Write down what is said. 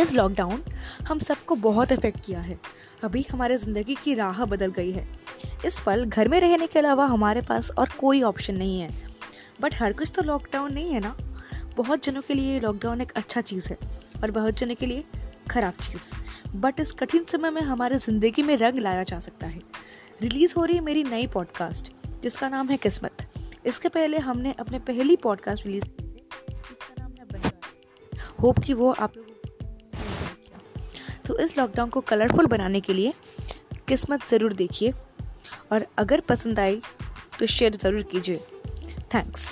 इस लॉकडाउन हम सबको बहुत इफ़ेक्ट किया है। अभी हमारे ज़िंदगी की राह बदल गई है। इस पल घर में रहने के अलावा हमारे पास और कोई ऑप्शन नहीं है। बट हर कुछ तो लॉकडाउन नहीं है ना? बहुत जनों के लिए लॉकडाउन एक अच्छा चीज़ है और बहुत जनों के लिए खराब चीज़। बट इस कठिन समय में हमारे ज़िंदगी में रंग लाया जा सकता है। रिलीज़ हो रही है मेरी नई पॉडकास्ट जिसका नाम है किस्मत। इसके पहले हमने अपने पहली पॉडकास्ट रिलीज़ की थी, जिसका नाम है होप कि वो आप लोगों तो इस लॉकडाउन को कलरफुल बनाने के लिए किस्मत ज़रूर देखिए और अगर पसंद आई तो शेयर ज़रूर कीजिए। थैंक्स